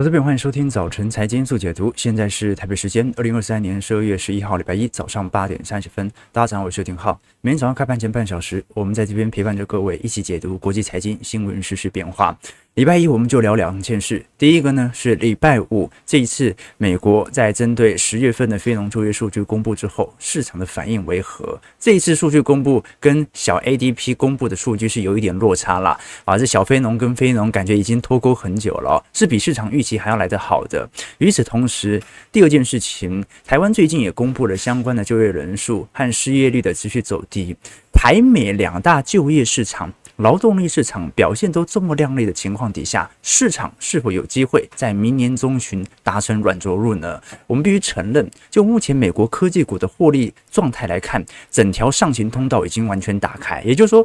我这边欢迎收听早晨财经速解读，现在是台北时间二零二三年十二月十一号礼拜一早上八点三十分，大家早上好，我是丁浩。每天早上开盘前半小时，我们在这边陪伴着各位一起解读国际财经新闻、时事变化。礼拜一我们就聊两件事，第一个呢是礼拜五这一次美国在针对十月份的非农就业数据公布之后，市场的反应为何？这一次数据公布跟小 ADP 公布的数据是有一点落差啦，啊，这小非农跟非农感觉已经脱钩很久了，是比市场预期还要来得好的。与此同时，第二件事情，台湾最近也公布了相关的就业人数和失业率的持续走低，台美两大就业市场。劳动力市场表现都这么靓丽的情况底下，市场是否有机会在明年中旬达成软着陆呢？我们必须承认，就目前美国科技股的获利状态来看，整条上行通道已经完全打开。也就是说，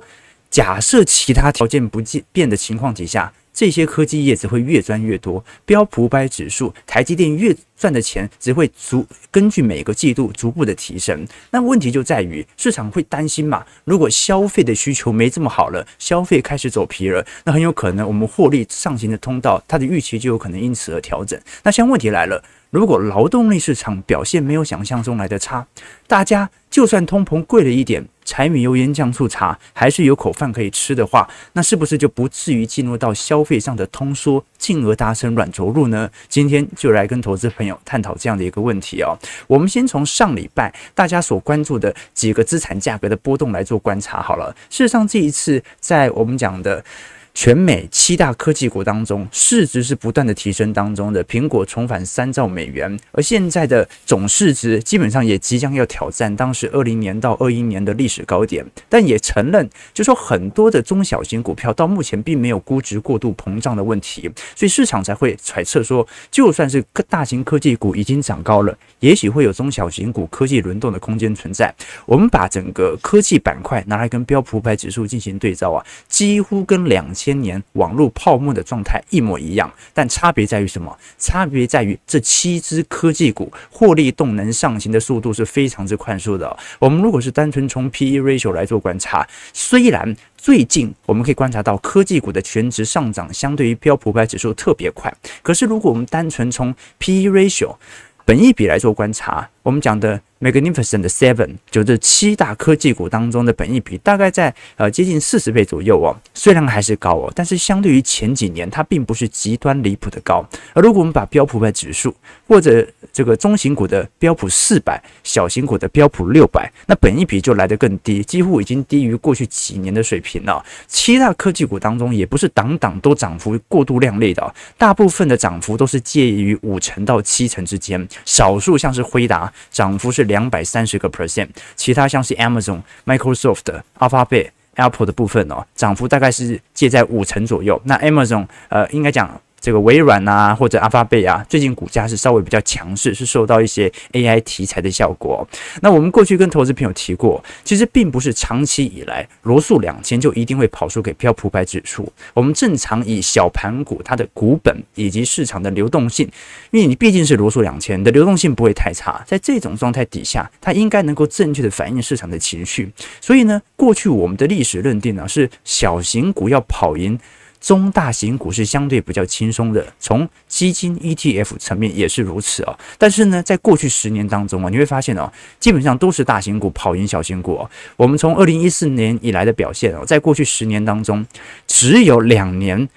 假设其他条件不变的情况底下。这些科技业只会越赚越多，标普五百指数，台积电越赚的钱只会逐根据每个季度逐步的提升。那问题就在于市场会担心嘛？如果消费的需求没这么好了，消费开始走疲了，那很有可能我们获利上行的通道，它的预期就有可能因此而调整。那现在问题来了，如果劳动力市场表现没有想象中来的差，大家就算通膨贵了一点。柴米油盐酱醋茶还是有口饭可以吃的话，那是不是就不至于进入到消费上的通缩，进而达成软着陆呢？今天就来跟投资朋友探讨这样的一个问题哦。我们先从上礼拜大家所关注的几个资产价格的波动来做观察好了。事实上，这一次在我们讲的。全美七大科技股当中，市值是不断的提升当中的。苹果重返三兆美元，而现在的总市值基本上也即将要挑战当时二零年到二一年的历史高点。但也承认，就说很多的中小型股票到目前并没有估值过度膨胀的问题，所以市场才会揣测说，就算是大型科技股已经涨高了，也许会有中小型股科技轮动的空间存在。我们把整个科技板块拿来跟标普百指数进行对照啊，几乎跟两千年网络泡沫的状态一模一样，但差别在于什么？差别在于这七只科技股获利动能上行的速度是非常之快速的。我们如果是单纯从 PE ratio 来做观察，虽然最近我们可以观察到科技股的全值上涨相对于标普五百指数特别快，可是如果我们单纯从 PE ratio 本益比来做观察，我们讲的。Magnificent Seven 就这七大科技股当中的本益比大概在呃接近四十倍左右哦，虽然还是高哦，但是相对于前几年它并不是极端离谱的高。而如果我们把标普百指数或者这个中型股的标普四百、小型股的标普六百，那本一比就来得更低，几乎已经低于过去几年的水平了。七大科技股当中也不是档档都涨幅过度亮丽的，大部分的涨幅都是介于五成到七成之间，少数像是辉达涨幅是两。两百三十个 percent，其他像是 Amazon、Microsoft、Alphabet、Apple 的部分哦，涨幅大概是介在五成左右。那 Amazon，呃，应该讲。这个微软啊，或者阿发贝啊，最近股价是稍微比较强势，是受到一些 AI 题材的效果。那我们过去跟投资朋友提过，其实并不是长期以来罗素两千就一定会跑输给标普百指数。我们正常以小盘股它的股本以及市场的流动性，因为你毕竟是罗素两千，的流动性不会太差，在这种状态底下，它应该能够正确的反映市场的情绪。所以呢，过去我们的历史认定呢，是小型股要跑赢。中大型股是相对比较轻松的，从基金 ETF 层面也是如此哦。但是呢，在过去十年当中啊，你会发现哦，基本上都是大型股跑赢小型股哦。我们从二零一四年以来的表现哦，在过去十年当中，只有两年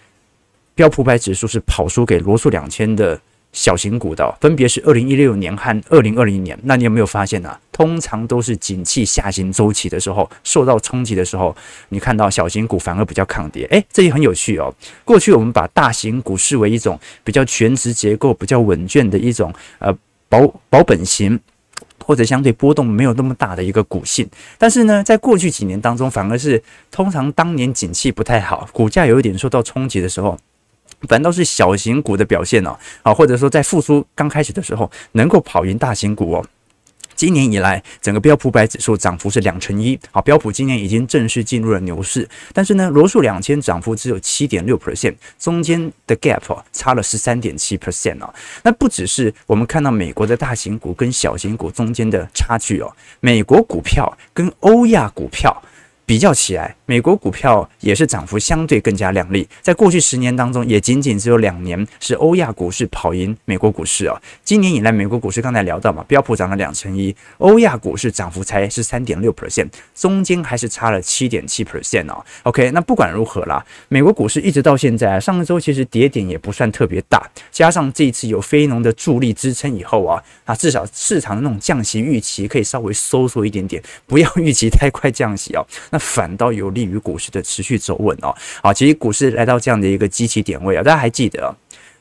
标普百指数是跑输给罗素两千的。小型股的分别是二零一六年和二零二零年，那你有没有发现呢、通常都是景气下行周期的时候受到冲击的时候，你看到小型股反而比较抗跌。诶，这也很有趣哦。过去我们把大型股视为一种比较全值结构比较稳健的一种呃保保本型，或者相对波动没有那么大的一个股性。但是呢，在过去几年当中，反而是通常当年景气不太好，股价有一点受到冲击的时候。反倒是小型股的表现哦，啊，或者说在复苏刚开始的时候，能够跑赢大型股哦。今年以来，整个标普百指数涨幅是两成一，好，标普今年已经正式进入了牛市。但是呢，罗素两千涨幅只有七点六 percent，中间的 gap，差了十三点七 percent 哦。那不只是我们看到美国的大型股跟小型股中间的差距哦，美国股票跟欧亚股票比较起来。美国股票也是涨幅相对更加亮丽，在过去十年当中，也仅仅只有两年是欧亚股市跑赢美国股市哦。今年以来，美国股市刚才聊到嘛，标普涨了两成一，欧亚股市涨幅才是三点六 percent，中间还是差了七点七 percent 哦。OK，那不管如何啦，美国股市一直到现在，上周其实跌点也不算特别大，加上这一次有非农的助力支撑以后啊，啊，至少市场的那种降息预期可以稍微收缩一点点，不要预期太快降息哦，那反倒有利于股市的持续走稳哦。好，其实股市来到这样的一个基期点位啊，大家还记得啊，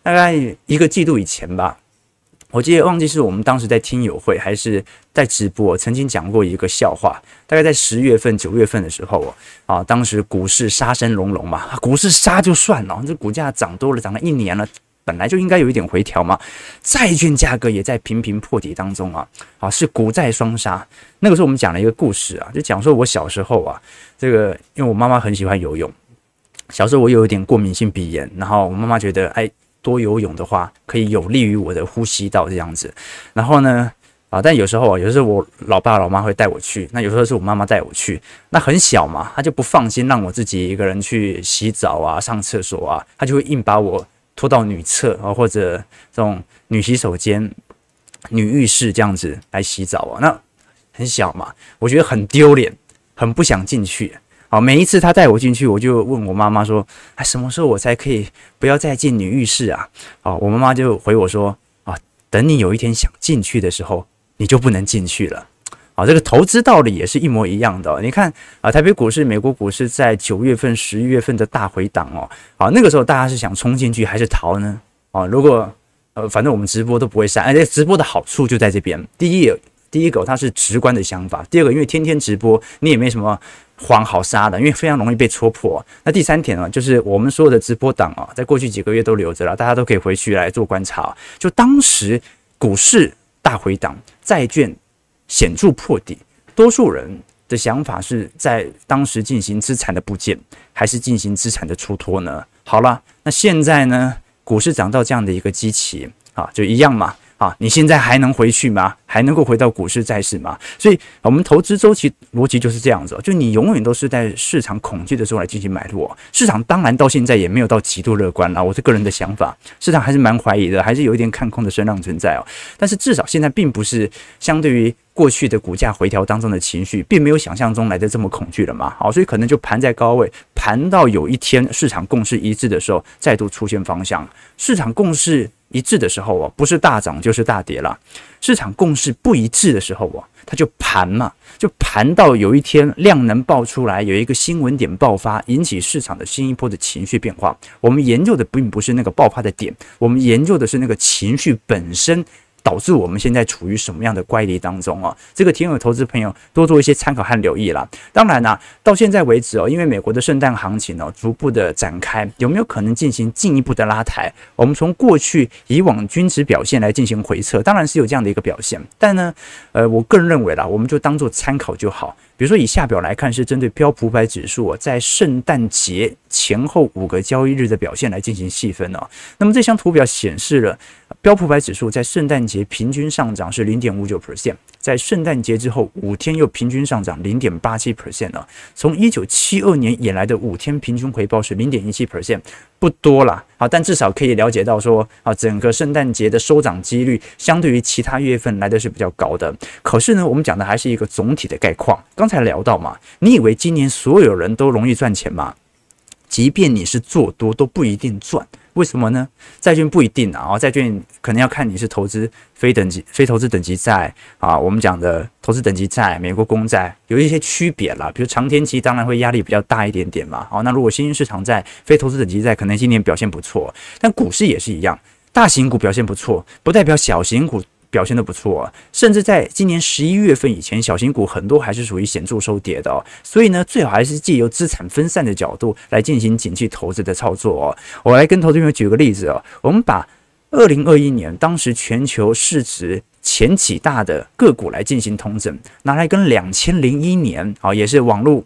大概一个季度以前吧。我记得忘记是我们当时在听友会还是在直播，曾经讲过一个笑话。大概在十月份、九月份的时候哦，啊，当时股市杀声隆隆嘛，股市杀就算了，这股价涨多了，涨了一年了，本来就应该有一点回调嘛。债券价格也在频频破底当中啊，啊，是股债双杀。那个时候我们讲了一个故事啊，就讲说我小时候啊，这个因为我妈妈很喜欢游泳，小时候我有一点过敏性鼻炎，然后我妈妈觉得哎。多游泳的话，可以有利于我的呼吸道这样子。然后呢，啊，但有时候啊，有时候我老爸老妈会带我去，那有时候是我妈妈带我去。那很小嘛，他就不放心让我自己一个人去洗澡啊、上厕所啊，他就会硬把我拖到女厕啊，或者这种女洗手间、女浴室这样子来洗澡啊。那很小嘛，我觉得很丢脸，很不想进去。好，每一次他带我进去，我就问我妈妈说：“哎，什么时候我才可以不要再进女浴室啊？”好，我妈妈就回我说：“啊，等你有一天想进去的时候，你就不能进去了。”啊，这个投资道理也是一模一样的。你看啊，台北股市、美国股市在九月份、十一月份的大回档哦，啊，那个时候大家是想冲进去还是逃呢？啊，如果呃，反正我们直播都不会删，而且直播的好处就在这边。第一，第一个它是直观的想法；第二个，因为天天直播，你也没什么。黄好杀的，因为非常容易被戳破。那第三点呢，就是我们所有的直播档啊，在过去几个月都留着了，大家都可以回去来做观察。就当时股市大回档，债券显著破底，多数人的想法是在当时进行资产的部件，还是进行资产的出脱呢？好了，那现在呢，股市涨到这样的一个基期啊，就一样嘛。啊，你现在还能回去吗？还能够回到股市债市吗？所以，我们投资周期逻辑就是这样子，就你永远都是在市场恐惧的时候来进行买入。市场当然到现在也没有到极度乐观了，我是个人的想法，市场还是蛮怀疑的，还是有一点看空的声浪存在哦。但是至少现在并不是相对于过去的股价回调当中的情绪，并没有想象中来的这么恐惧了嘛。好，所以可能就盘在高位，盘到有一天市场共识一致的时候，再度出现方向。市场共识。一致的时候啊，不是大涨就是大跌了。市场共是不一致的时候啊，它就盘嘛，就盘到有一天量能爆出来，有一个新闻点爆发，引起市场的新一波的情绪变化。我们研究的并不是那个爆发的点，我们研究的是那个情绪本身。导致我们现在处于什么样的乖离当中啊？这个挺有投资朋友多做一些参考和留意啦。当然啦，到现在为止哦，因为美国的圣诞行情呢逐步的展开，有没有可能进行进一步的拉抬？我们从过去以往均值表现来进行回测，当然是有这样的一个表现。但呢，呃，我个人认为啦，我们就当做参考就好。比如说，以下表来看，是针对标普百指数在圣诞节前后五个交易日的表现来进行细分哦。那么这张图表显示了标普百指数在圣诞节平均上涨是零点五九 percent。在圣诞节之后五天又平均上涨零点八七 percent 了。从一九七二年以来的五天平均回报是零点一七 percent，不多了啊，但至少可以了解到说啊，整个圣诞节的收涨几率相对于其他月份来的是比较高的。可是呢，我们讲的还是一个总体的概况。刚才聊到嘛，你以为今年所有人都容易赚钱吗？即便你是做多，都不一定赚。为什么呢？债券不一定啊，债券可能要看你是投资非等级、非投资等级债啊。我们讲的投资等级债，美国公债有一些区别啦。比如长天期当然会压力比较大一点点嘛。好，那如果新兴市场债、非投资等级债可能今年表现不错，但股市也是一样，大型股表现不错，不代表小型股。表现得不错啊，甚至在今年十一月份以前，小型股很多还是属于显著收跌的。所以呢，最好还是借由资产分散的角度来进行景气投资的操作哦。我来跟投资朋友举个例子哦，我们把二零二一年当时全球市值前几大的个股来进行通整，拿来跟两千零一年啊，也是网络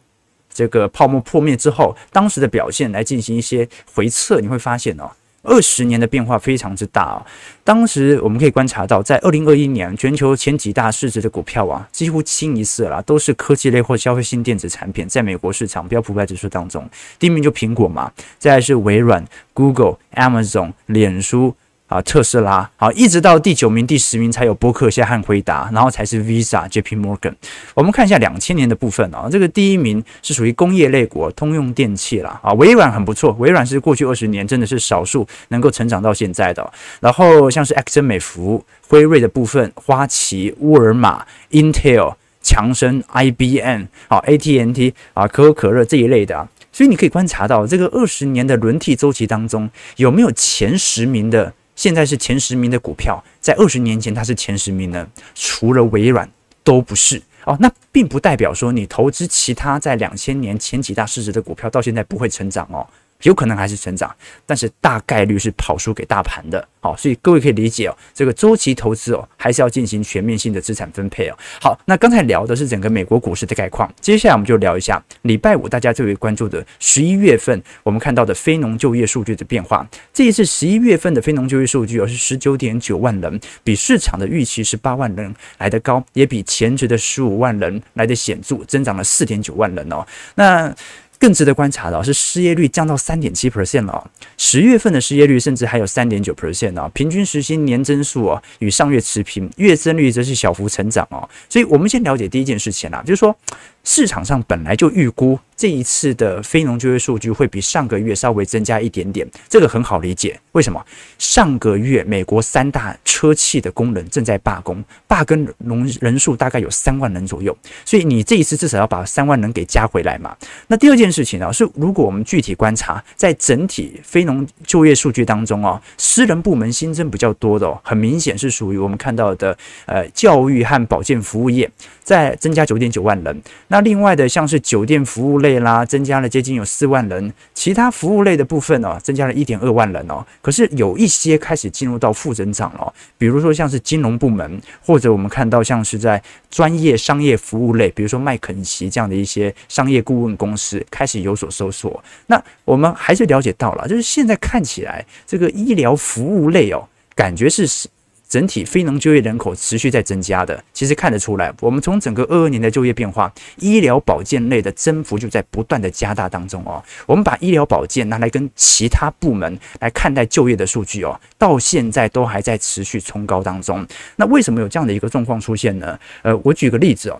这个泡沫破灭之后当时的表现来进行一些回测，你会发现哦，二十年的变化非常之大啊！当时我们可以观察到，在二零二一年，全球前几大市值的股票啊，几乎清一色啦，都是科技类或消费性电子产品。在美国市场标普五百指数当中，第一名就苹果嘛，再来是微软、Google、Amazon、脸书。啊，特斯拉好，一直到第九名、第十名才有波克夏和辉达，然后才是 Visa、JP Morgan。我们看一下两千年的部分啊，这个第一名是属于工业类股，通用电气啦。啊，微软很不错，微软是过去二十年真的是少数能够成长到现在的。然后像是埃克森美孚、辉瑞的部分，花旗、沃尔玛、Intel、强生、IBM 好，AT&T 啊，可口可乐这一类的啊。所以你可以观察到这个二十年的轮替周期当中，有没有前十名的？现在是前十名的股票，在二十年前它是前十名呢，除了微软都不是哦。那并不代表说你投资其他在两千年前几大市值的股票到现在不会成长哦。有可能还是成长，但是大概率是跑输给大盘的。好，所以各位可以理解哦，这个周期投资哦，还是要进行全面性的资产分配哦。好，那刚才聊的是整个美国股市的概况，接下来我们就聊一下礼拜五大家最为关注的十一月份我们看到的非农就业数据的变化。这一次十一月份的非农就业数据哦是十九点九万人，比市场的预期十八万人来得高，也比前值的十五万人来得显著，增长了四点九万人哦。那更值得观察的是失业率降到三点七 percent 了，十月份的失业率甚至还有三点九 percent 啊，平均时薪年增速啊与上月持平，月增率则是小幅成长哦。所以我们先了解第一件事情啦，就是说市场上本来就预估这一次的非农就业数据会比上个月稍微增加一点点，这个很好理解。为什么？上个月美国三大车企的工人正在罢工，罢工人人数大概有三万人左右，所以你这一次至少要把三万人给加回来嘛。那第二件事情呢，是如果我们具体观察，在整体非农就业数据当中哦，私人部门新增比较多的哦，很明显是属于我们看到的呃教育和保健服务业，在增加九点九万人。那另外的像是酒店服务类啦，增加了接近有四万人，其他服务类的部分哦，增加了一点二万人哦。可是有一些开始进入到负增长了，比如说像是金融部门，或者我们看到像是在专业商业服务类，比如说麦肯锡这样的一些商业顾问公司开始有所收缩。那我们还是了解到了，就是现在看起来这个医疗服务类哦，感觉是。整体非农就业人口持续在增加的，其实看得出来，我们从整个二二年的就业变化，医疗保健类的增幅就在不断的加大当中哦。我们把医疗保健拿来跟其他部门来看待就业的数据哦，到现在都还在持续冲高当中。那为什么有这样的一个状况出现呢？呃，我举个例子哦。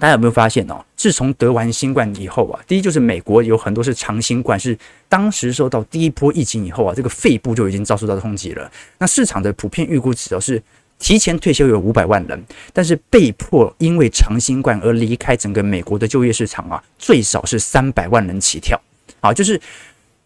大家有没有发现哦？自从得完新冠以后啊，第一就是美国有很多是长新冠，是当时受到第一波疫情以后啊，这个肺部就已经遭受到冲击了。那市场的普遍预估值哦是提前退休有五百万人，但是被迫因为长新冠而离开整个美国的就业市场啊，最少是三百万人起跳。好，就是。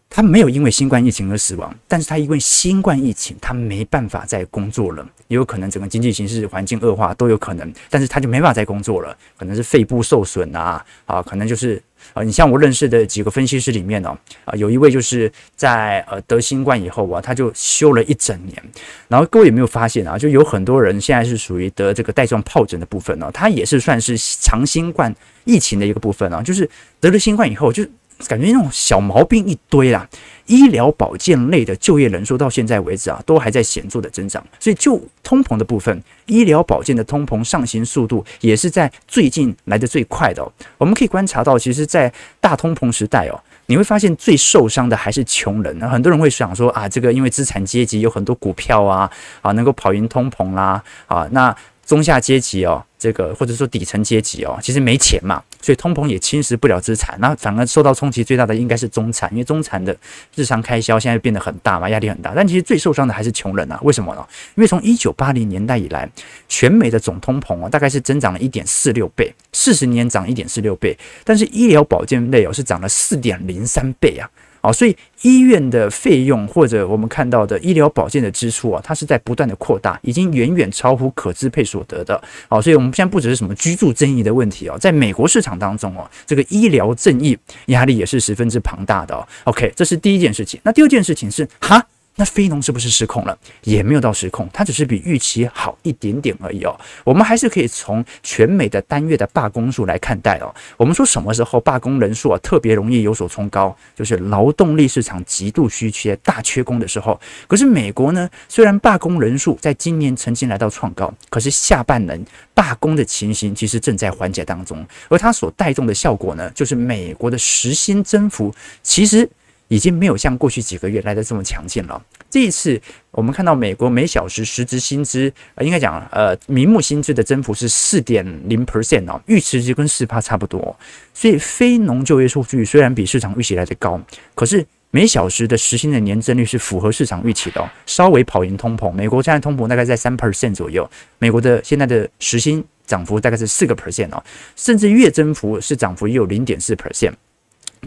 他没有因为新冠疫情而死亡，但是他因为新冠疫情，他没办法再工作了，也有可能整个经济形势环境恶化都有可能，但是他就没办法再工作了，可能是肺部受损啊，啊，可能就是啊，你像我认识的几个分析师里面哦，啊，有一位就是在呃得新冠以后啊，他就休了一整年，然后各位有没有发现啊，就有很多人现在是属于得这个带状疱疹的部分呢，他也是算是长新冠疫情的一个部分啊，就是得了新冠以后就。感觉那种小毛病一堆啦，医疗保健类的就业人数到现在为止啊，都还在显著的增长。所以就通膨的部分，医疗保健的通膨上行速度也是在最近来的最快的。我们可以观察到，其实，在大通膨时代哦，你会发现最受伤的还是穷人。很多人会想说啊，这个因为资产阶级有很多股票啊，啊，能够跑赢通膨啦，啊，那。中下阶级哦，这个或者说底层阶级哦，其实没钱嘛，所以通膨也侵蚀不了资产。那反而受到冲击最大的应该是中产，因为中产的日常开销现在变得很大嘛，压力很大。但其实最受伤的还是穷人啊，为什么呢？因为从一九八零年代以来，全美的总通膨哦，大概是增长了一点四六倍，四十年涨一点四六倍，但是医疗保健类哦是涨了四点零三倍啊。啊，所以医院的费用或者我们看到的医疗保健的支出啊，它是在不断的扩大，已经远远超乎可支配所得的。好，所以我们现在不只是什么居住争议的问题哦，在美国市场当中哦，这个医疗正义压力也是十分之庞大的哦。OK，这是第一件事情。那第二件事情是，哈，那非农是不是失控了？也没有到失控，它只是比预期好一点点而已哦。我们还是可以从全美的单月的罢工数来看待哦。我们说什么时候罢工人数啊特别容易有所冲高，就是劳动力市场极度稀缺、大缺工的时候。可是美国呢，虽然罢工人数在今年曾经来到创高，可是下半年罢工的情形其实正在缓解当中，而它所带动的效果呢，就是美国的时薪增幅其实。已经没有像过去几个月来的这么强劲了。这一次，我们看到美国每小时实质薪资，呃，应该讲，呃，名目薪资的增幅是四点零 percent 哦，预期值跟四趴差不多。所以，非农就业数据虽然比市场预期来的高，可是每小时的实薪的年增率是符合市场预期的，哦稍微跑赢通膨。美国现在通膨大概在三 percent 左右，美国的现在的时薪涨幅大概是四个 percent 哦，甚至月增幅是涨幅也有零点四 percent。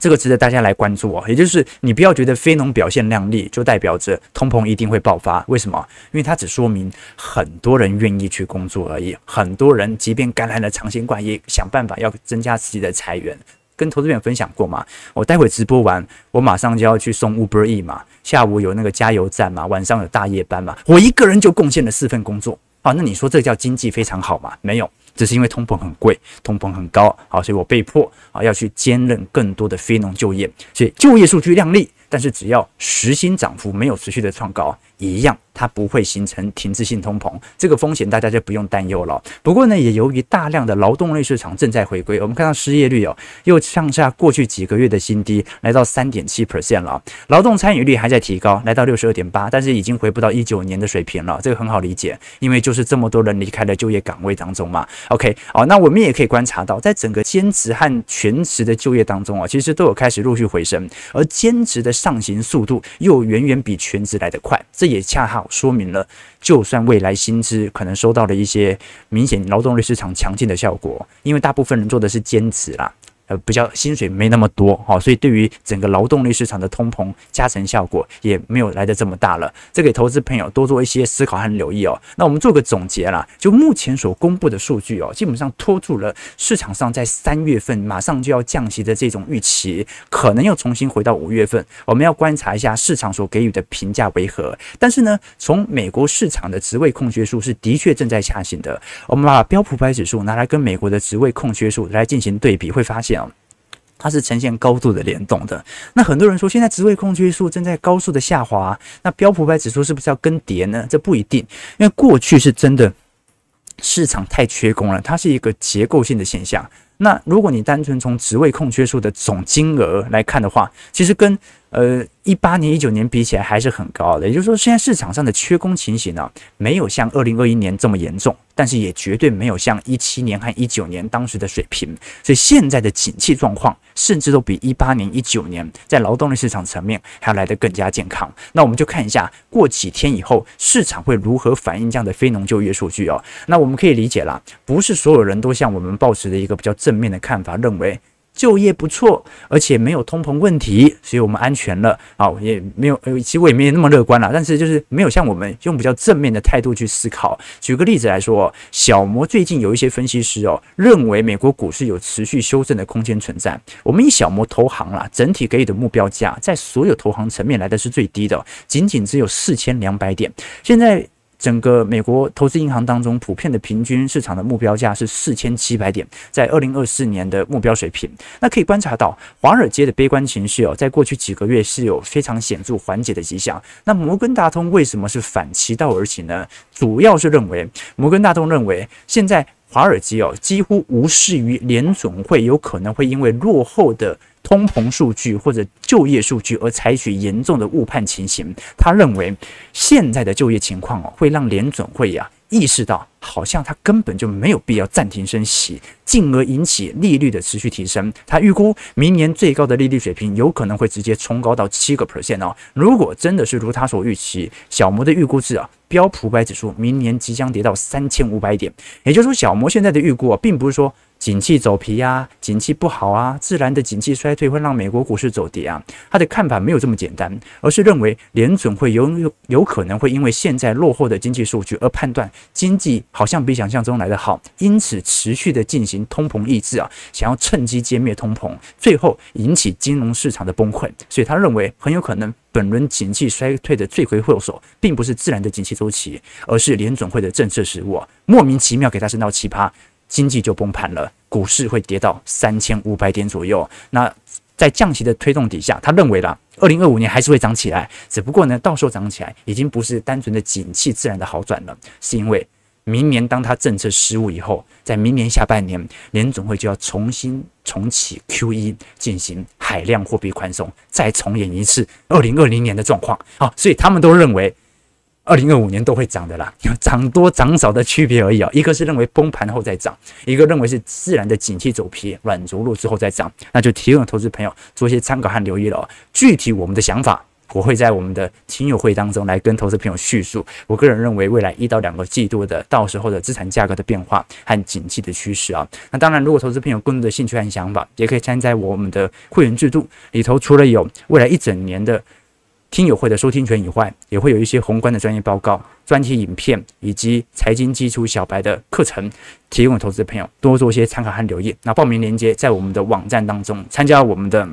这个值得大家来关注哦，也就是你不要觉得非农表现亮丽就代表着通膨一定会爆发。为什么？因为它只说明很多人愿意去工作而已。很多人即便感染了长新冠，也想办法要增加自己的财源。跟投资朋友分享过嘛，我待会直播完，我马上就要去送 Uber E 嘛，下午有那个加油站嘛，晚上有大夜班嘛，我一个人就贡献了四份工作。好，那你说这叫经济非常好吗？没有。只是因为通膨很贵，通膨很高，好，所以我被迫啊要去兼任更多的非农就业，所以就业数据亮丽，但是只要实薪涨幅没有持续的创高，一样。它不会形成停滞性通膨，这个风险大家就不用担忧了。不过呢，也由于大量的劳动力市场正在回归，我们看到失业率哦又创下过去几个月的新低，来到三点七 percent 了。劳动参与率还在提高，来到六十二点八，但是已经回不到一九年的水平了。这个很好理解，因为就是这么多人离开了就业岗位当中嘛。OK，好，那我们也可以观察到，在整个兼职和全职的就业当中啊，其实都有开始陆续回升，而兼职的上行速度又远远比全职来得快，这也恰好。说明了，就算未来薪资可能收到了一些明显劳动力市场强劲的效果，因为大部分人做的是兼职啦。呃，比较薪水没那么多哈，所以对于整个劳动力市场的通膨加成效果也没有来得这么大了。这给投资朋友多做一些思考和留意哦。那我们做个总结啦，就目前所公布的数据哦，基本上拖住了市场上在三月份马上就要降息的这种预期，可能又重新回到五月份。我们要观察一下市场所给予的评价为何。但是呢，从美国市场的职位空缺数是的确正在下行的。我们把标普百指数拿来跟美国的职位空缺数来进行对比，会发现。它是呈现高度的联动的。那很多人说，现在职位空缺数正在高速的下滑，那标普五百指数是不是要跟跌呢？这不一定，因为过去是真的市场太缺工了，它是一个结构性的现象。那如果你单纯从职位空缺数的总金额来看的话，其实跟呃，一八年、一九年比起来还是很高的。也就是说，现在市场上的缺工情形呢、没有像二零二一年这么严重，但是也绝对没有像一七年和一九年当时的水平。所以现在的景气状况，甚至都比一八年、一九年在劳动力市场层面还要来得更加健康。那我们就看一下过几天以后市场会如何反映这样的非农就业数据哦。那我们可以理解啦，不是所有人都像我们抱持的一个比较正面的看法，认为。就业不错，而且没有通膨问题，所以我们安全了。好，也没有，呃，其实我也没有那么乐观了。但是就是没有像我们用比较正面的态度去思考。举个例子来说，小摩最近有一些分析师哦，认为美国股市有持续修正的空间存在。我们以小摩投行啦，整体给予的目标价，在所有投行层面来的是最低的，仅仅只有四千两百点。现在。整个美国投资银行当中，普遍的平均市场的目标价是四千七百点，在二零二四年的目标水平。那可以观察到，华尔街的悲观情绪哦，在过去几个月是有非常显著缓解的迹象。那摩根大通为什么是反其道而行呢？主要是认为，摩根大通认为，现在华尔街哦，几乎无视于联总会有可能会因为落后的。通膨数据或者就业数据而采取严重的误判情形，他认为现在的就业情况哦，会让联准会呀意识到，好像他根本就没有必要暂停升息，进而引起利率的持续提升。他预估明年最高的利率水平有可能会直接冲高到七个 percent 哦。如果真的是如他所预期，小摩的预估是啊，标普五百指数明年即将跌到三千五百点。也就是说，小摩现在的预估啊，并不是说景气走皮啊，景气不好啊，自然的景气衰退会让美国股市走跌啊。他的看法没有这么简单，而是认为联准会有有有可能会因为现在落后的经济数据而判断经济好像比想象中来得好，因此持续的进行通膨抑制啊，想要趁机歼灭通膨，最后引起金融市场的崩溃。所以他认为很有可能本轮景气衰退的罪魁祸首并不是自然的景气周期，而是联准会的政策失误，莫名其妙给他升到奇葩。经济就崩盘了，股市会跌到三千五百点左右。那在降息的推动底下，他认为啦，二零二五年还是会涨起来，只不过呢，到时候涨起来已经不是单纯的景气自然的好转了，是因为明年当他政策失误以后，在明年下半年，联总会就要重新重启 QE，进行海量货币宽松，再重演一次二零二零年的状况。啊，所以他们都认为。二零二五年都会涨的啦，涨多涨少的区别而已啊。一个是认为崩盘后再涨，一个认为是自然的景气走皮软着陆之后再涨，那就提供投资朋友做一些参考和留意了。哦具体我们的想法，我会在我们的听友会当中来跟投资朋友叙述。我个人认为未来一到两个季度的到时候的资产价格的变化和景气的趋势啊。那当然，如果投资朋友更多的兴趣和想法，也可以参加我们的会员制度里头，除了有未来一整年的。听友会的收听权以外，也会有一些宏观的专业报告、专题影片以及财经基础小白的课程，提供投资朋友多做一些参考和留意。那报名链接在我们的网站当中，参加我们的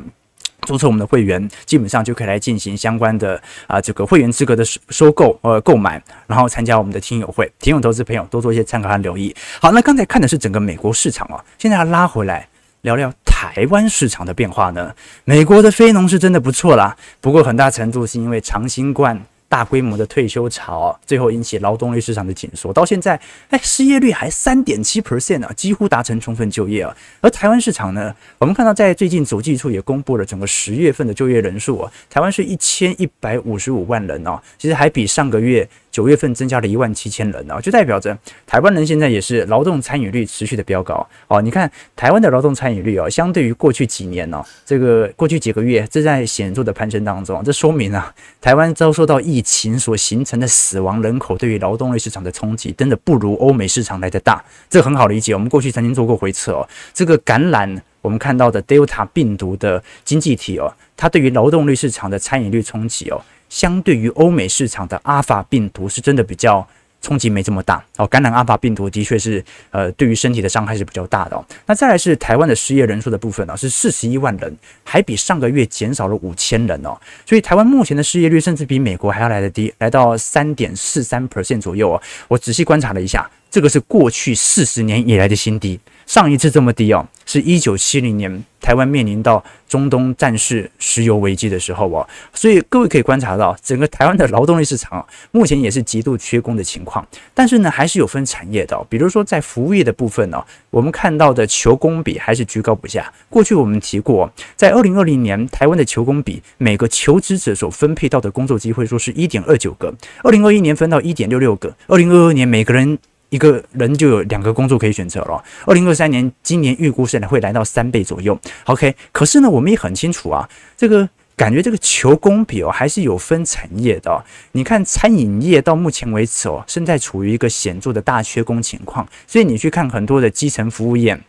注册我们的会员，基本上就可以来进行相关的啊这个会员资格的收收购呃购买，然后参加我们的听友会，提供投资朋友多做一些参考和留意。好，那刚才看的是整个美国市场啊，现在要拉回来。聊聊台湾市场的变化呢？美国的非农是真的不错啦，不过很大程度是因为长新冠大规模的退休潮，最后引起劳动力市场的紧缩，到现在，哎，失业率还三点七 percent 啊，几乎达成充分就业啊。而台湾市场呢，我们看到在最近主计处也公布了整个十月份的就业人数啊，台湾是一千一百五十五万人哦，其实还比上个月。九月份增加了一万七千人哦，就代表着台湾人现在也是劳动参与率持续的飙高哦。你看台湾的劳动参与率哦，相对于过去几年哦，这个过去几个月正在显著的攀升当中。这说明啊，台湾遭受到疫情所形成的死亡人口对于劳动力市场的冲击，真的不如欧美市场来得大。这很好理解，我们过去曾经做过回测哦。这个感染我们看到的 Delta 病毒的经济体哦，它对于劳动力市场的参与率冲击哦。相对于欧美市场的阿尔法病毒是真的比较冲击没这么大哦，感染阿尔法病毒的确是呃对于身体的伤害是比较大的哦。那再来是台湾的失业人数的部分呢，是四十一万人，还比上个月减少了五千人哦。所以台湾目前的失业率甚至比美国还要来得低，来到三点四三 percent 左右哦。我仔细观察了一下，这个是过去四十年以来的新低。上一次这么低哦，是一九七零年台湾面临到中东战事、石油危机的时候哦，所以各位可以观察到，整个台湾的劳动力市场目前也是极度缺工的情况。但是呢，还是有分产业的，比如说在服务业的部分呢，我们看到的求工比还是居高不下。过去我们提过，在二零二零年台湾的求工比，每个求职者所分配到的工作机会数是一点二九个，二零二一年分到一点六六个，二零二二年每个人。一个人就有两个工作可以选择了。二零二三年，今年预估是会来到三倍左右。OK，可是呢，我们也很清楚啊，这个感觉这个求工比哦，还是有分产业的。你看餐饮业到目前为止哦，现在处于一个显著的大缺工情况，所以你去看很多的基层服务业，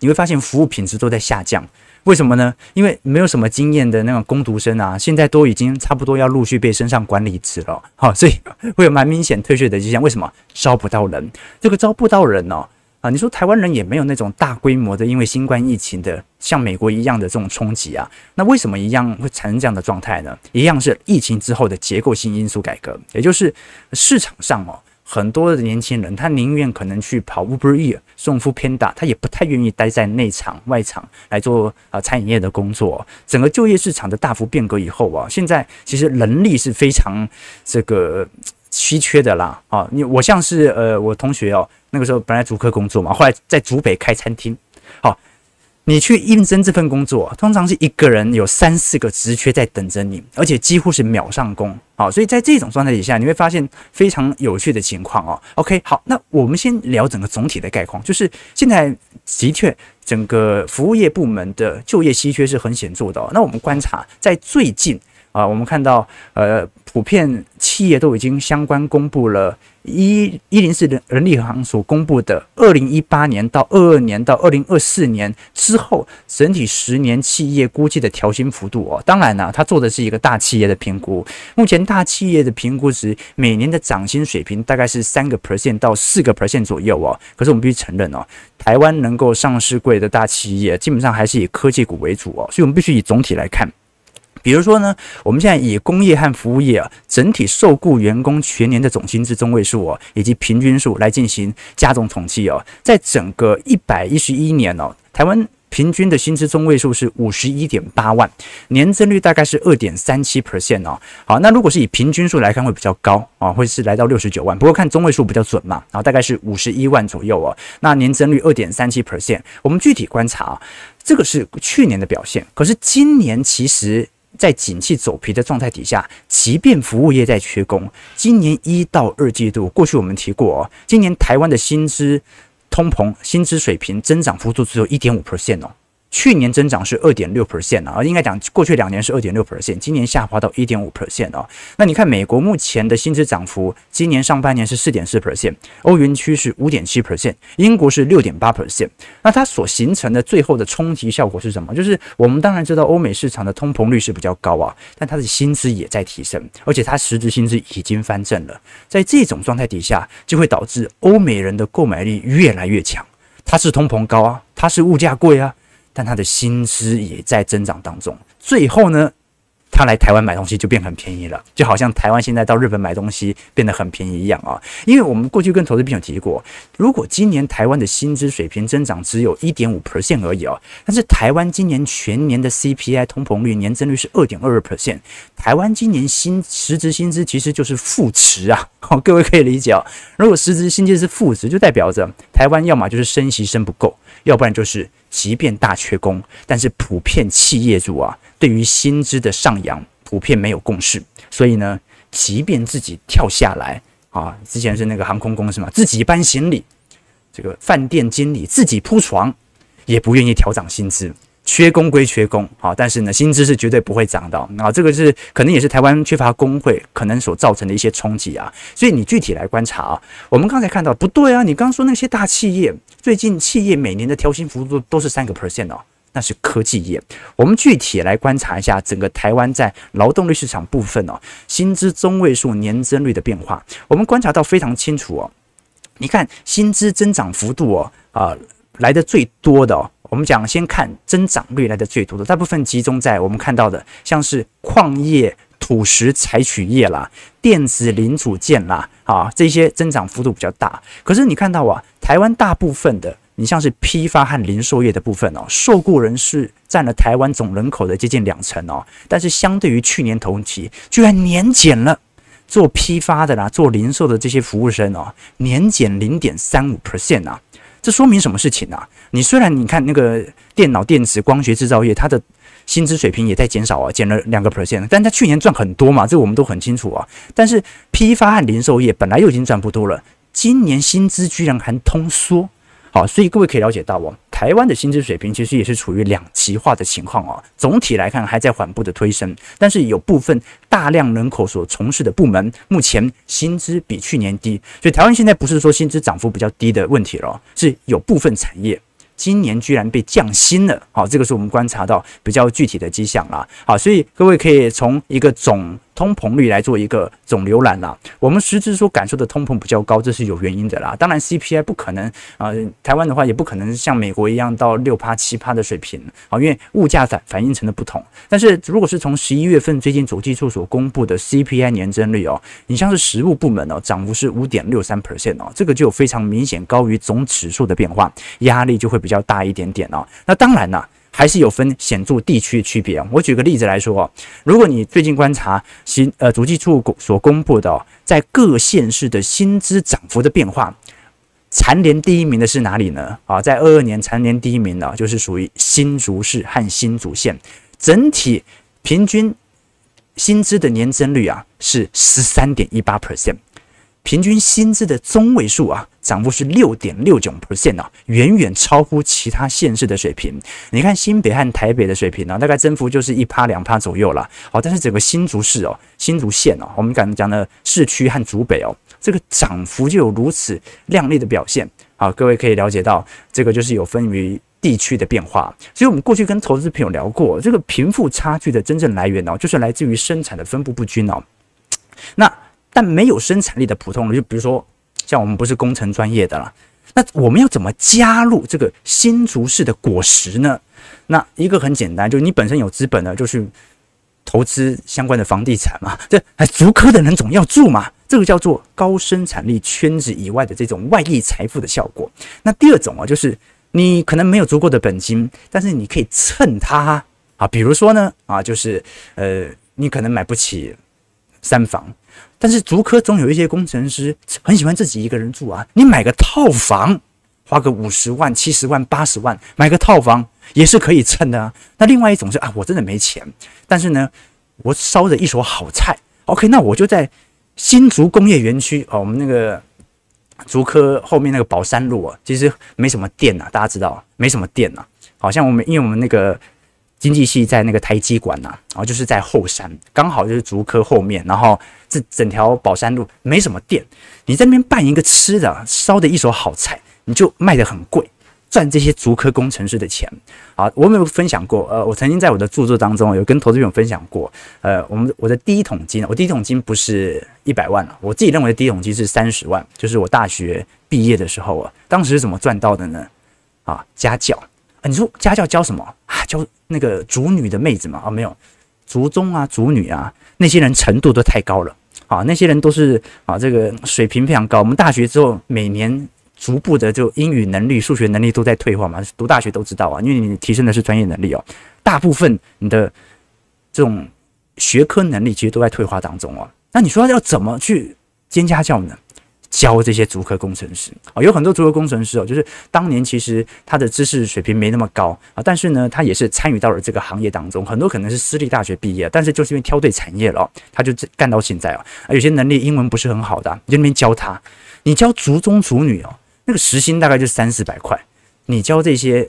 你会发现服务品质都在下降。为什么呢？因为没有什么经验的那种工读生啊，现在都已经差不多要陆续被升上管理职了，好，所以会有蛮明显退学的迹象。为什么招不到人？这个招不到人呢？啊，你说台湾人也没有那种大规模的，因为新冠疫情的像美国一样的这种冲击啊，那为什么一样会产生这样的状态呢？一样是疫情之后的结构性因素改革，也就是市场上哦。很多的年轻人，他宁愿可能去跑 Uber eat 送付 Panda，他也不太愿意待在内场外场来做啊餐饮业的工作。整个就业市场的大幅变革以后啊，现在其实人力是非常这个稀缺的啦。啊，你我像是呃我同学哦，那个时候本来主科工作嘛，后来在竹北开餐厅，好。你去应征这份工作，通常是一个人有三四个职缺在等着你，而且几乎是秒上工。好，所以在这种状态底下，你会发现非常有趣的情况哦。OK，好，那我们先聊整个总体的概况，就是现在的确整个服务业部门的就业稀缺是很显著的。那我们观察，在最近啊，我们看到呃，普遍企业都已经相关公布了。一一零四人人力行所公布的二零一八年到二二年到二零二四年之后整体十年企业估计的调薪幅度哦，当然呢，他做的是一个大企业的评估。目前大企业的评估值每年的涨薪水平大概是三个 percent 到四个 percent 左右哦。可是我们必须承认哦，台湾能够上市柜的大企业基本上还是以科技股为主哦，所以我们必须以总体来看。比如说呢，我们现在以工业和服务业啊整体受雇员工全年的总薪资中位数哦，以及平均数来进行加总统计哦，在整个一百一十一年哦，台湾平均的薪资中位数是五十一点八万，年增率大概是二点三七 percent 哦。好，那如果是以平均数来看会比较高啊，会是来到六十九万。不过看中位数比较准嘛，然后，大概是五十一万左右哦。那年增率二点三七 percent，我们具体观察啊，这个是去年的表现，可是今年其实。在景气走皮的状态底下，即便服务业在缺工，今年一到二季度，过去我们提过，今年台湾的薪资通膨、薪资水平增长幅度只有一点五 percent 哦。去年增长是二点六 percent 啊，应该讲过去两年是二点六 percent，今年下滑到一点五 percent 哦。那你看美国目前的薪资涨幅，今年上半年是四点四 percent，欧元区是五点七 percent，英国是六点八 percent。那它所形成的最后的冲击效果是什么？就是我们当然知道欧美市场的通膨率是比较高啊，但它的薪资也在提升，而且它实质薪资已经翻正了。在这种状态底下，就会导致欧美人的购买力越来越强。它是通膨高啊，它是物价贵啊。但他的薪资也在增长当中，最后呢，他来台湾买东西就变很便宜了，就好像台湾现在到日本买东西变得很便宜一样啊。因为我们过去跟投资朋友提过，如果今年台湾的薪资水平增长只有一点五 percent 而已啊，但是台湾今年全年的 CPI 通膨率年增率是二点二 percent，台湾今年薪实质薪资其实就是负值啊。好，各位可以理解啊，如果实质薪资是负值，就代表着台湾要么就是升息升不够，要不然就是。即便大缺工，但是普遍企业主啊，对于薪资的上扬普遍没有共识，所以呢，即便自己跳下来啊，之前是那个航空公司嘛，自己搬行李，这个饭店经理自己铺床，也不愿意调涨薪资。缺工归缺工，好，但是呢，薪资是绝对不会涨的啊。这个是可能也是台湾缺乏工会可能所造成的一些冲击啊。所以你具体来观察啊，我们刚才看到不对啊，你刚刚说那些大企业最近企业每年的调薪幅度都是三个 percent 哦，那是科技业。我们具体来观察一下整个台湾在劳动力市场部分哦，薪资中位数年增率的变化，我们观察到非常清楚哦。你看薪资增长幅度哦，啊，来的最多的哦。我们讲，先看增长率来的最多的，大部分集中在我们看到的，像是矿业、土石采取业啦、电子零组件啦，啊，这些增长幅度比较大。可是你看到啊，台湾大部分的，你像是批发和零售业的部分哦，受雇人士占了台湾总人口的接近两成哦，但是相对于去年同期，居然年减了，做批发的啦、做零售的这些服务生哦，年减零点三五 percent 啊。这说明什么事情呢、啊？你虽然你看那个电脑、电子、光学制造业，它的薪资水平也在减少啊，减了两个 percent，但它去年赚很多嘛，这个我们都很清楚啊。但是批发和零售业本来就已经赚不多了，今年薪资居然还通缩。好，所以各位可以了解到哦，台湾的薪资水平其实也是处于两极化的情况哦。总体来看还在缓步的推升，但是有部分大量人口所从事的部门，目前薪资比去年低。所以台湾现在不是说薪资涨幅比较低的问题了，是有部分产业今年居然被降薪了。好，这个是我们观察到比较具体的迹象了。好，所以各位可以从一个总。通膨率来做一个总浏览啦，我们实质所感受的通膨比较高，这是有原因的啦。当然 CPI 不可能啊、呃，台湾的话也不可能像美国一样到六趴七趴的水平啊，因为物价反反映成的不同。但是如果是从十一月份最近主计处所公布的 CPI 年增率哦，你像是实务部门哦，涨幅是五点六三 percent 哦，这个就非常明显高于总指数的变化，压力就会比较大一点点哦。那当然啦。还是有分显著地区的区别。我举个例子来说，如果你最近观察新呃主计处所公布的，在各县市的薪资涨幅的变化，蝉联第一名的是哪里呢？啊，在二二年蝉联第一名的，就是属于新竹市和新竹县，整体平均薪资的年增率啊是十三点一八 percent。平均薪资的中位数啊，涨幅是六点六九 percent 啊，远远超乎其他县市的水平。你看新北和台北的水平呢、啊，大概增幅就是一趴两趴左右了。好，但是整个新竹市哦，新竹县哦，我们刚才讲的市区和竹北哦，这个涨幅就有如此亮丽的表现。好，各位可以了解到，这个就是有分于地区的变化。所以我们过去跟投资朋友聊过，这个贫富差距的真正来源哦，就是来自于生产的分布不均哦。那但没有生产力的普通人，就比如说像我们不是工程专业的啦，那我们要怎么加入这个新竹市的果实呢？那一个很简单，就是你本身有资本呢，就是投资相关的房地产嘛。这还，竹科的人总要住嘛，这个叫做高生产力圈子以外的这种外溢财富的效果。那第二种啊，就是你可能没有足够的本金，但是你可以蹭它啊，比如说呢啊，就是呃，你可能买不起三房。但是竹科总有一些工程师很喜欢自己一个人住啊，你买个套房，花个五十万、七十万、八十万买个套房也是可以蹭的啊。那另外一种是啊，我真的没钱，但是呢，我烧着一手好菜，OK，那我就在新竹工业园区哦，我们那个竹科后面那个宝山路啊，其实没什么店呐，大家知道没什么店呐，好像我们因为我们那个。经济系在那个台积馆呐，然后就是在后山，刚好就是竹科后面，然后这整条宝山路没什么店，你在那边办一个吃的，烧的一手好菜，你就卖得很贵，赚这些竹科工程师的钱。好，我有没有分享过？呃，我曾经在我的著作当中有跟投资朋友分享过，呃，我们我的第一桶金，我第一桶金不是一百万了，我自己认为的第一桶金是三十万，就是我大学毕业的时候啊，当时是怎么赚到的呢？啊，家教。你说家教教什么啊？教那个竹女的妹子嘛？啊，没有，族中啊，族女啊，那些人程度都太高了啊！那些人都是啊，这个水平非常高。我们大学之后，每年逐步的就英语能力、数学能力都在退化嘛。读大学都知道啊，因为你提升的是专业能力哦。大部分你的这种学科能力其实都在退化当中哦。那你说要怎么去兼家教呢？教这些足科工程师啊，有很多足科工程师哦，就是当年其实他的知识水平没那么高啊，但是呢，他也是参与到了这个行业当中。很多可能是私立大学毕业，但是就是因为挑对产业了，他就干到现在啊。有些能力英文不是很好的，你就那边教他，你教足中足女哦，那个时薪大概就三四百块。你教这些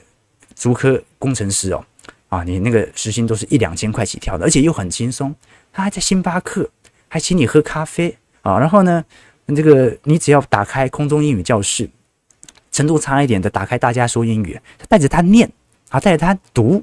足科工程师哦，啊，你那个时薪都是一两千块起跳的，而且又很轻松。他还在星巴克，还请你喝咖啡啊，然后呢，这个你只要打开空中英语教室，程度差一点的打开大家说英语，带着他念啊，带着他读，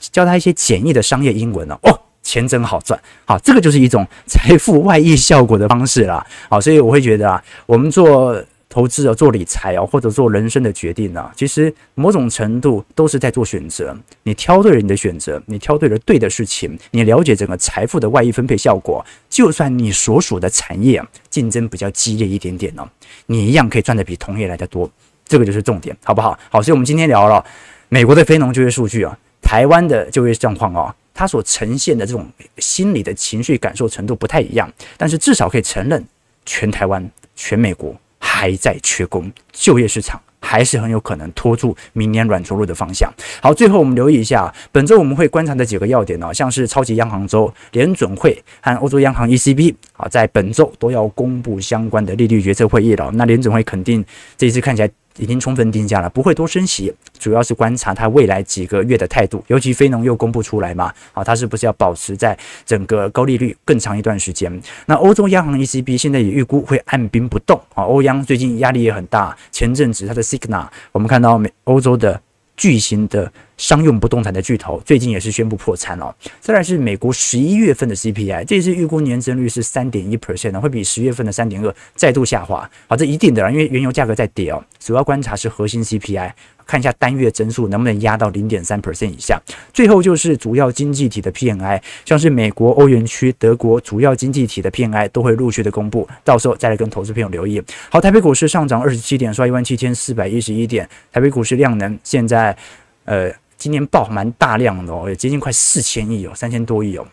教他一些简易的商业英文哦，哦，钱真好赚，好，这个就是一种财富外溢效果的方式啦，好，所以我会觉得啊，我们做。投资啊，做理财啊，或者做人生的决定啊，其实某种程度都是在做选择。你挑对了你的选择，你挑对了对的事情，你了解整个财富的外溢分配效果，就算你所属的产业竞争比较激烈一点点呢，你一样可以赚得比同业来得多。这个就是重点，好不好？好，所以我们今天聊了美国的非农就业数据啊，台湾的就业状况啊，它所呈现的这种心理的情绪感受程度不太一样，但是至少可以承认，全台湾、全美国。还在缺工，就业市场还是很有可能拖住明年软着陆的方向。好，最后我们留意一下，本周我们会观察的几个要点呢，像是超级央行周，联准会和欧洲央行 ECB 啊，在本周都要公布相关的利率决策会议了。那联准会肯定这一次看起来。已经充分定价了，不会多升息，主要是观察它未来几个月的态度，尤其非农又公布出来嘛，啊，它是不是要保持在整个高利率更长一段时间？那欧洲央行 ECB 现在也预估会按兵不动啊，欧央最近压力也很大，前阵子它的 signal，我们看到美欧洲的。巨型的商用不动产的巨头最近也是宣布破产了。再来是美国十一月份的 CPI，这次预估年增率是三点一 percent，会比十月份的三点二再度下滑。好，这一定的，因为原油价格在跌哦。主要观察是核心 CPI。看一下单月增速能不能压到零点三 percent 以下。最后就是主要经济体的 PMI，像是美国、欧元区、德国主要经济体的 PMI 都会陆续的公布，到时候再来跟投资朋友留意。好，台北股市上涨二十七点，刷一万七千四百一十一点。台北股市量能现在呃今年爆蛮大量的哦，也接近快四千亿哦，三千多亿哦，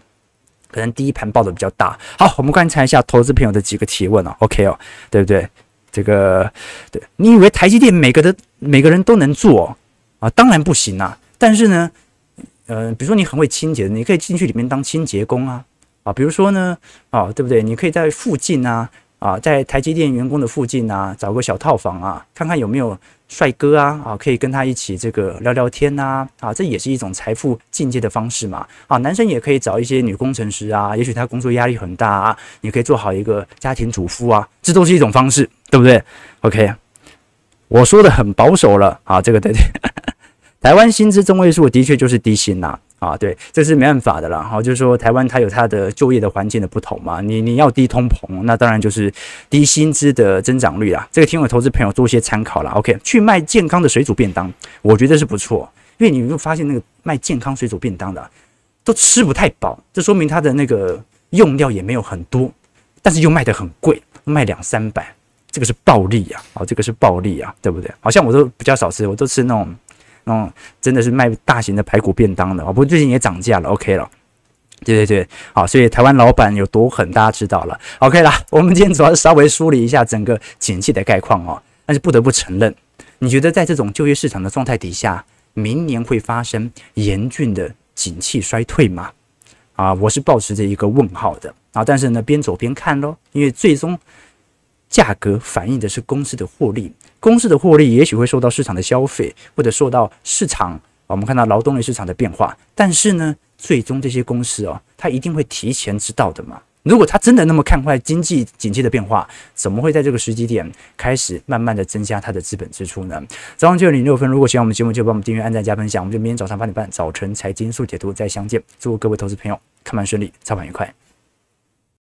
可能第一盘爆的比较大。好，我们观察一下投资朋友的几个提问哦，OK 哦，对不对？这个，对，你以为台积电每个的每个人都能做啊？当然不行啦！但是呢，呃，比如说你很会清洁，你可以进去里面当清洁工啊，啊，比如说呢，啊，对不对？你可以在附近啊啊，在台积电员工的附近啊，找个小套房啊，看看有没有帅哥啊，啊，可以跟他一起这个聊聊天呐，啊，这也是一种财富进阶的方式嘛。啊，男生也可以找一些女工程师啊，也许他工作压力很大啊，你可以做好一个家庭主妇啊，这都是一种方式，对不对？OK，我说的很保守了啊，这个对对，台湾薪资中位数的确就是低薪呐。啊对，这是没办法的了。好，就是说台湾它有它的就业的环境的不同嘛。你你要低通膨，那当然就是低薪资的增长率啦。这个听我投资朋友做一些参考了。OK，去卖健康的水煮便当，我觉得是不错，因为你会发现那个卖健康水煮便当的都吃不太饱，这说明它的那个用料也没有很多，但是又卖得很贵，卖两三百，这个是暴利呀！啊，这个是暴利啊，对不对？好像我都比较少吃，我都吃那种。嗯，真的是卖大型的排骨便当的哦，不过最近也涨价了，OK 了，对对对，好，所以台湾老板有多狠，大家知道了，OK 啦。我们今天主要是稍微梳理一下整个景气的概况哦，但是不得不承认，你觉得在这种就业市场的状态底下，明年会发生严峻的景气衰退吗？啊，我是抱持着一个问号的啊，但是呢，边走边看喽，因为最终。价格反映的是公司的获利，公司的获利也许会受到市场的消费，或者受到市场，我们看到劳动力市场的变化。但是呢，最终这些公司哦，它一定会提前知道的嘛。如果它真的那么看坏经济景气的变化，怎么会在这个时机点开始慢慢的增加它的资本支出呢？早上九点零六分，如果喜欢我们节目，就帮我们订阅、按赞、加分享。我们就明天早上八点半早晨财经速解读再相见。祝各位投资朋友看盘顺利，操盘愉快。